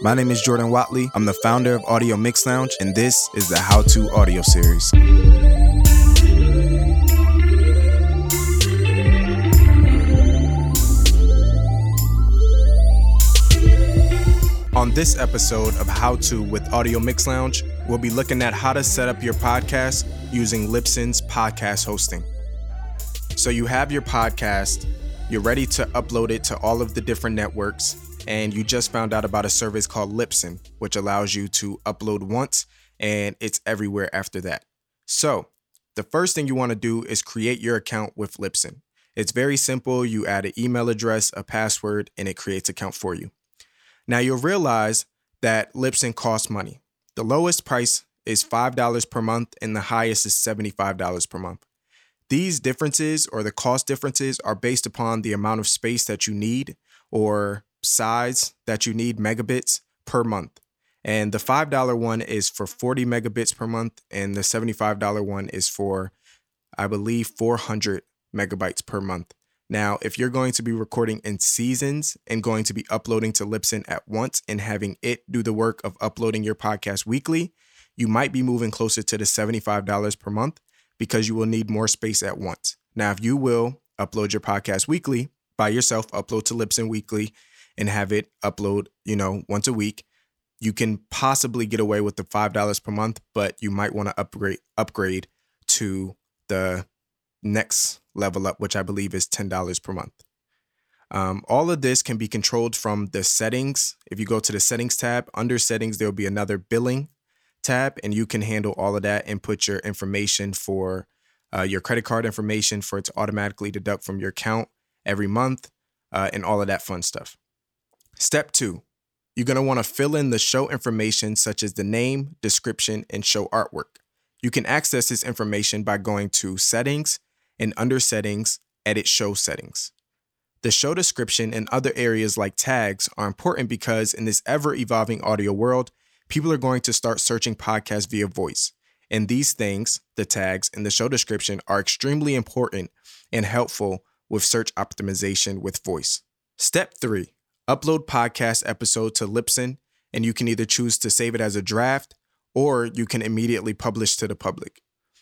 My name is Jordan Watley. I'm the founder of Audio Mix Lounge, and this is the How To Audio Series. On this episode of How To with Audio Mix Lounge, we'll be looking at how to set up your podcast using Libsyn's podcast hosting. So you have your podcast, you're ready to upload it to all of the different networks, and you just found out about a service called Libsyn, which allows you to upload once and it's everywhere after that. So, the first thing you want to do is create your account with Libsyn. It's very simple. You add an email address, a password, and it creates account for you. Now you'll realize that Libsyn costs money. The lowest price is $5 per month and the highest is $75 per month. These differences or the cost differences are based upon the amount of space that you need or size that you need megabits per month. And the $5 one is for 40 megabits per month, and the $75 one is for, I believe, 400 megabytes per month. Now, if you're going to be recording in seasons and going to be uploading to Libsyn at once and having it do the work of uploading your podcast weekly, you might be moving closer to the $75 per month because you will need more space at once. Now, if you will upload your podcast weekly by yourself, upload to Libsyn weekly, and have it upload, you know, once a week, you can possibly get away with the five dollars per month, but you might want to upgrade upgrade to the next level up, which I believe is ten dollars per month. Um, all of this can be controlled from the settings. If you go to the settings tab, under settings, there'll be another billing tab, and you can handle all of that and put your information for uh, your credit card information for it to automatically deduct from your account every month uh, and all of that fun stuff. Step two, you're going to want to fill in the show information such as the name, description, and show artwork. You can access this information by going to Settings and under Settings, Edit Show Settings. The show description and other areas like tags are important because in this ever evolving audio world, people are going to start searching podcasts via voice. And these things, the tags and the show description, are extremely important and helpful with search optimization with voice. Step three upload podcast episode to Libsyn, and you can either choose to save it as a draft or you can immediately publish to the public.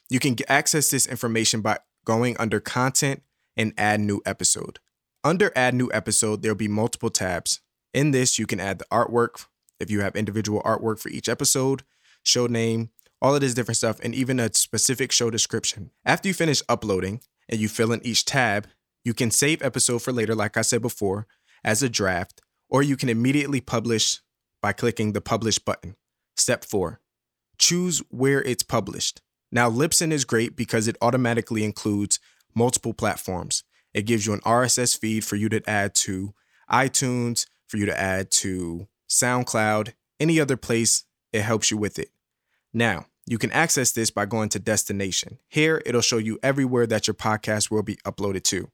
You can access this information by going under content and add new episode. Under add new episode, there'll be multiple tabs. In this, you can add the artwork if you have individual artwork for each episode, show name, all of this different stuff, and even a specific show description. After you finish uploading and you fill in each tab, you can save episode for later, like I said before, as a draft, or you can immediately publish by clicking the Publish button. Step four, choose where it's published. Now, Libsyn is great because it automatically includes multiple platforms. It gives you an RSS feed for you to add to iTunes, for you to add to SoundCloud, any other place, it helps you with it. Now, you can access this by going to destination. Here, it'll show you everywhere that your podcast will be uploaded to.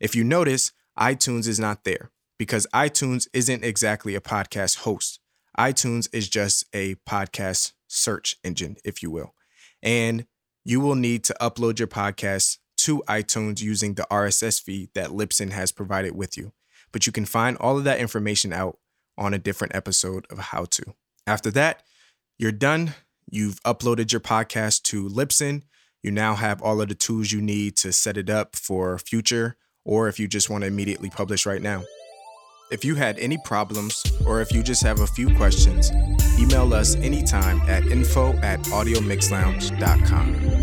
If you notice, iTunes is not there because iTunes isn't exactly a podcast host. iTunes is just a podcast search engine, if you will. And you will need to upload your podcast to iTunes using the RSS feed that Libsyn has provided with you. But you can find all of that information out on a different episode of How To. After that, you're done. You've uploaded your podcast to Libsyn. You now have all of the tools you need to set it up for future, or if you just want to immediately publish right now. If you had any problems or if you just have a few questions, email us anytime at info at audiomixlounge.com.